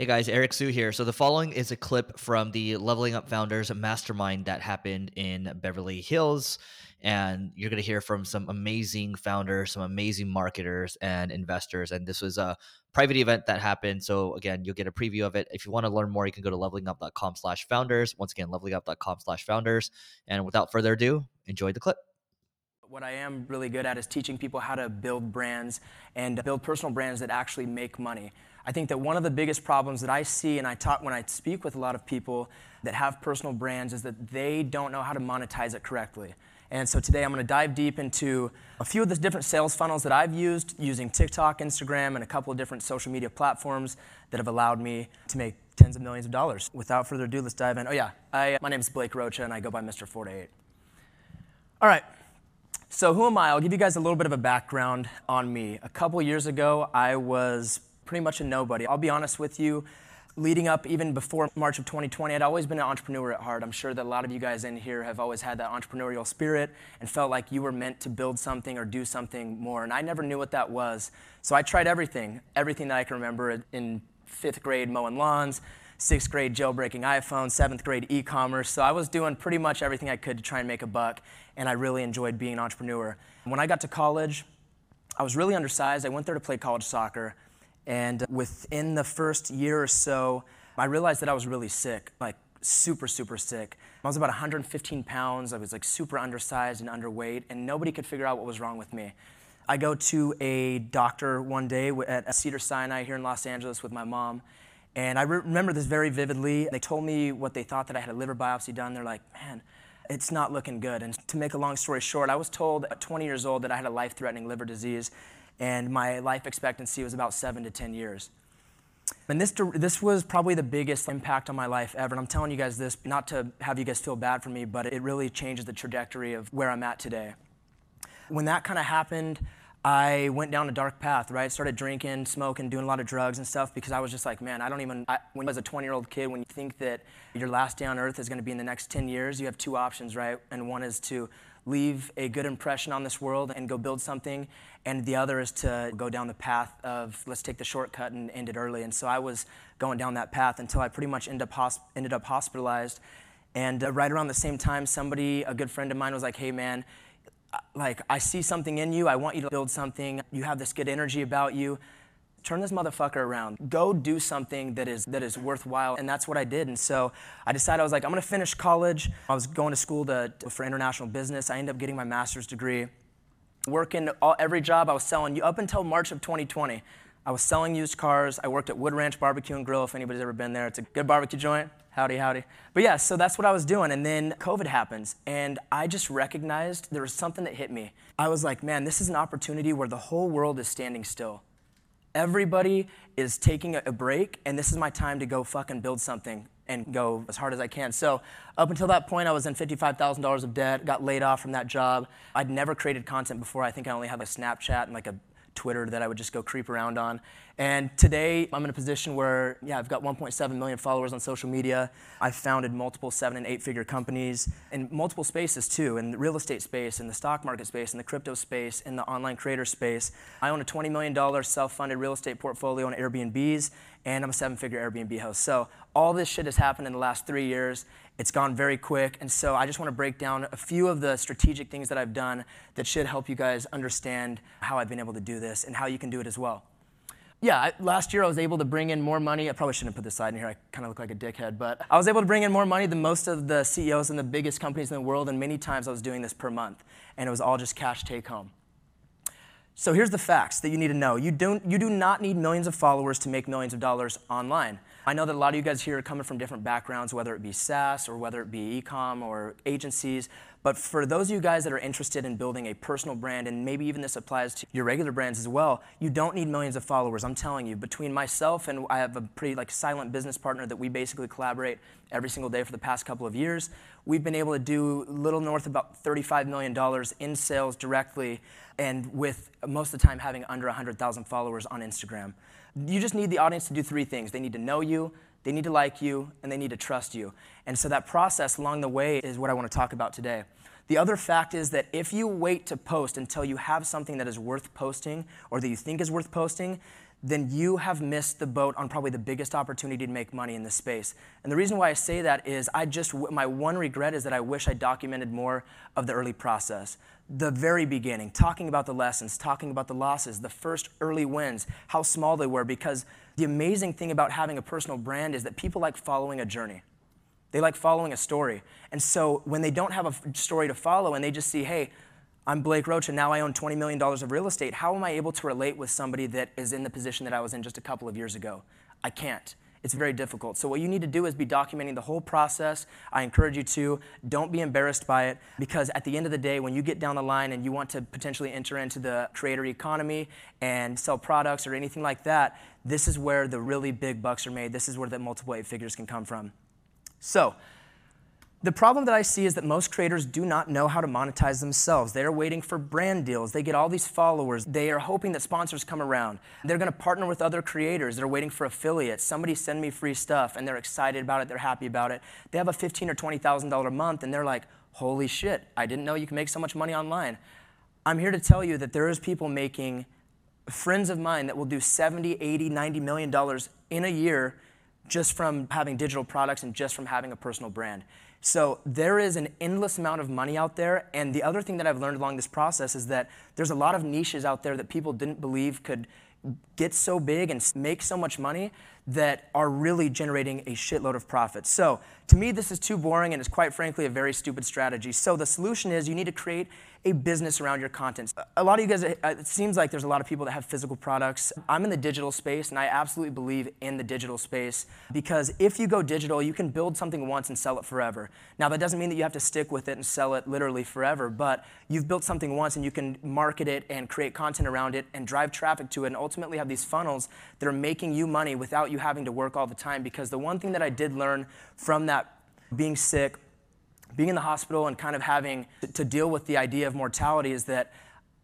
Hey guys, Eric Siu here. So the following is a clip from the Leveling Up Founders Mastermind that happened in Beverly Hills. And you're going to hear from some amazing founders, some amazing marketers and investors. And this was a private event that happened. So again, you'll get a preview of it. If you want to learn more, you can go to levelingup.com slash founders. Once again, levelingup.com slash founders. And without further ado, enjoy the clip. What I am really good at is teaching people how to build brands and build personal brands that actually make money. I think that one of the biggest problems that I see and I talk when I speak with a lot of people that have personal brands is that they don't know how to monetize it correctly. And so today I'm going to dive deep into a few of the different sales funnels that I've used using TikTok, Instagram, and a couple of different social media platforms that have allowed me to make tens of millions of dollars. Without further ado, let's dive in. Oh yeah, I, uh, my name is Blake Rocha and I go by Mr. 4 to 8. All right, so, who am I? I'll give you guys a little bit of a background on me. A couple years ago, I was pretty much a nobody. I'll be honest with you, leading up even before March of 2020, I'd always been an entrepreneur at heart. I'm sure that a lot of you guys in here have always had that entrepreneurial spirit and felt like you were meant to build something or do something more. And I never knew what that was. So I tried everything, everything that I can remember in fifth grade mowing lawns, sixth grade jailbreaking iPhone, seventh grade e commerce. So I was doing pretty much everything I could to try and make a buck, and I really enjoyed being an entrepreneur. When I got to college, I was really undersized. I went there to play college soccer, and within the first year or so, I realized that I was really sick, like super, super sick. I was about 115 pounds. I was like super undersized and underweight, and nobody could figure out what was wrong with me. I go to a doctor one day at Cedar Sinai here in Los Angeles with my mom, and I re- remember this very vividly. They told me what they thought that I had a liver biopsy done. They're like, man, it's not looking good. And to make a long story short, I was told at 20 years old that I had a life threatening liver disease, and my life expectancy was about seven to 10 years. And this, this was probably the biggest impact on my life ever. And I'm telling you guys this not to have you guys feel bad for me, but it really changes the trajectory of where I'm at today. When that kind of happened, I went down a dark path, right? Started drinking, smoking, doing a lot of drugs and stuff because I was just like, man, I don't even. I, when I was a 20 year old kid, when you think that your last day on earth is going to be in the next 10 years, you have two options, right? And one is to leave a good impression on this world and go build something, and the other is to go down the path of let's take the shortcut and end it early. And so I was going down that path until I pretty much ended up, hosp- ended up hospitalized. And uh, right around the same time, somebody, a good friend of mine, was like, hey, man, like, I see something in you. I want you to build something. You have this good energy about you. Turn this motherfucker around. Go do something that is that is worthwhile. And that's what I did. And so I decided I was like, I'm gonna finish college. I was going to school to, for international business. I ended up getting my master's degree. Working all, every job I was selling up until March of 2020. I was selling used cars. I worked at Wood Ranch Barbecue and Grill. If anybody's ever been there, it's a good barbecue joint. Howdy, howdy. But yeah, so that's what I was doing. And then COVID happens. And I just recognized there was something that hit me. I was like, man, this is an opportunity where the whole world is standing still. Everybody is taking a break, and this is my time to go fucking build something and go as hard as I can. So, up until that point, I was in $55,000 of debt, got laid off from that job. I'd never created content before. I think I only had a Snapchat and like a Twitter that I would just go creep around on. And today, I'm in a position where, yeah, I've got 1.7 million followers on social media. I've founded multiple seven and eight figure companies in multiple spaces too, in the real estate space, in the stock market space, in the crypto space, in the online creator space. I own a $20 million self funded real estate portfolio on Airbnbs, and I'm a seven figure Airbnb host. So, all this shit has happened in the last three years. It's gone very quick. And so I just want to break down a few of the strategic things that I've done that should help you guys understand how I've been able to do this and how you can do it as well. Yeah, I, last year I was able to bring in more money. I probably shouldn't put this slide in here. I kind of look like a dickhead, but I was able to bring in more money than most of the CEOs in the biggest companies in the world, and many times I was doing this per month, and it was all just cash take home. So here's the facts that you need to know. You, don't, you do not need millions of followers to make millions of dollars online. I know that a lot of you guys here are coming from different backgrounds, whether it be SaaS or whether it be ecom or agencies. But for those of you guys that are interested in building a personal brand, and maybe even this applies to your regular brands as well, you don't need millions of followers. I'm telling you, between myself and I have a pretty like silent business partner that we basically collaborate every single day for the past couple of years, we've been able to do little north about $35 million in sales directly, and with most of the time having under 100,000 followers on Instagram. You just need the audience to do three things. They need to know you, they need to like you, and they need to trust you. And so that process along the way is what I want to talk about today. The other fact is that if you wait to post until you have something that is worth posting or that you think is worth posting, then you have missed the boat on probably the biggest opportunity to make money in this space. And the reason why I say that is I just, my one regret is that I wish I documented more of the early process. The very beginning, talking about the lessons, talking about the losses, the first early wins, how small they were, because the amazing thing about having a personal brand is that people like following a journey. They like following a story. And so when they don't have a story to follow and they just see, hey, I'm Blake Rocha and now I own $20 million of real estate. How am I able to relate with somebody that is in the position that I was in just a couple of years ago? I can't. It's very difficult. So, what you need to do is be documenting the whole process. I encourage you to. Don't be embarrassed by it because at the end of the day, when you get down the line and you want to potentially enter into the creator economy and sell products or anything like that, this is where the really big bucks are made. This is where the multiple eight figures can come from. So, the problem that I see is that most creators do not know how to monetize themselves. They are waiting for brand deals. They get all these followers. They are hoping that sponsors come around. They're going to partner with other creators. They're waiting for affiliates. Somebody send me free stuff, and they're excited about it. They're happy about it. They have a fifteen or twenty thousand dollar a month, and they're like, "Holy shit! I didn't know you can make so much money online." I'm here to tell you that there is people making friends of mine that will do 70, 80, 90 million dollars in a year just from having digital products and just from having a personal brand. So there is an endless amount of money out there. And the other thing that I've learned along this process is that there's a lot of niches out there that people didn't believe could get so big and make so much money that are really generating a shitload of profits. So, to me, this is too boring and it's quite frankly a very stupid strategy. So, the solution is you need to create a business around your content. A lot of you guys, it seems like there's a lot of people that have physical products. I'm in the digital space, and I absolutely believe in the digital space because if you go digital, you can build something once and sell it forever. Now, that doesn't mean that you have to stick with it and sell it literally forever, but you've built something once and you can market it and create content around it and drive traffic to it and ultimately have these funnels that are making you money without you having to work all the time. Because the one thing that I did learn from that being sick, being in the hospital and kind of having to deal with the idea of mortality is that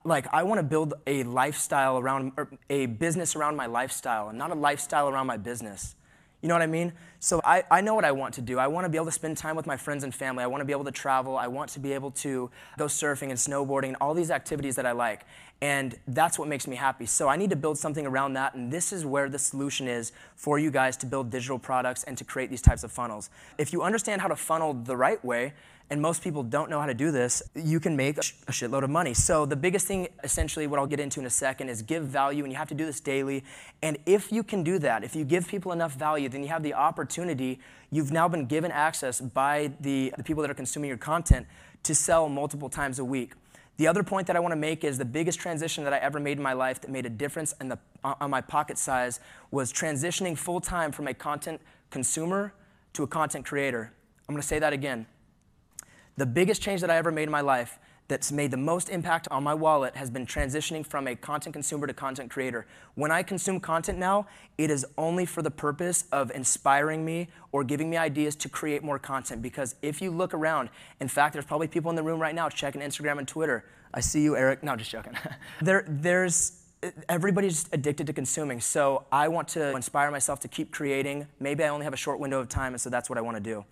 like I want to build a lifestyle around a business around my lifestyle and not a lifestyle around my business. You know what I mean? So I, I know what I want to do. I want to be able to spend time with my friends and family. I want to be able to travel. I want to be able to go surfing and snowboarding and all these activities that I like. And that's what makes me happy. So I need to build something around that. And this is where the solution is for you guys to build digital products and to create these types of funnels. If you understand how to funnel the right way, and most people don't know how to do this, you can make a shitload of money. So, the biggest thing, essentially, what I'll get into in a second, is give value, and you have to do this daily. And if you can do that, if you give people enough value, then you have the opportunity, you've now been given access by the, the people that are consuming your content to sell multiple times a week. The other point that I want to make is the biggest transition that I ever made in my life that made a difference in the, uh, on my pocket size was transitioning full time from a content consumer to a content creator. I'm going to say that again. The biggest change that I ever made in my life that's made the most impact on my wallet has been transitioning from a content consumer to content creator. When I consume content now, it is only for the purpose of inspiring me or giving me ideas to create more content. Because if you look around, in fact, there's probably people in the room right now checking Instagram and Twitter. I see you, Eric. No, just joking. there, there's everybody's addicted to consuming. So I want to inspire myself to keep creating. Maybe I only have a short window of time, and so that's what I want to do.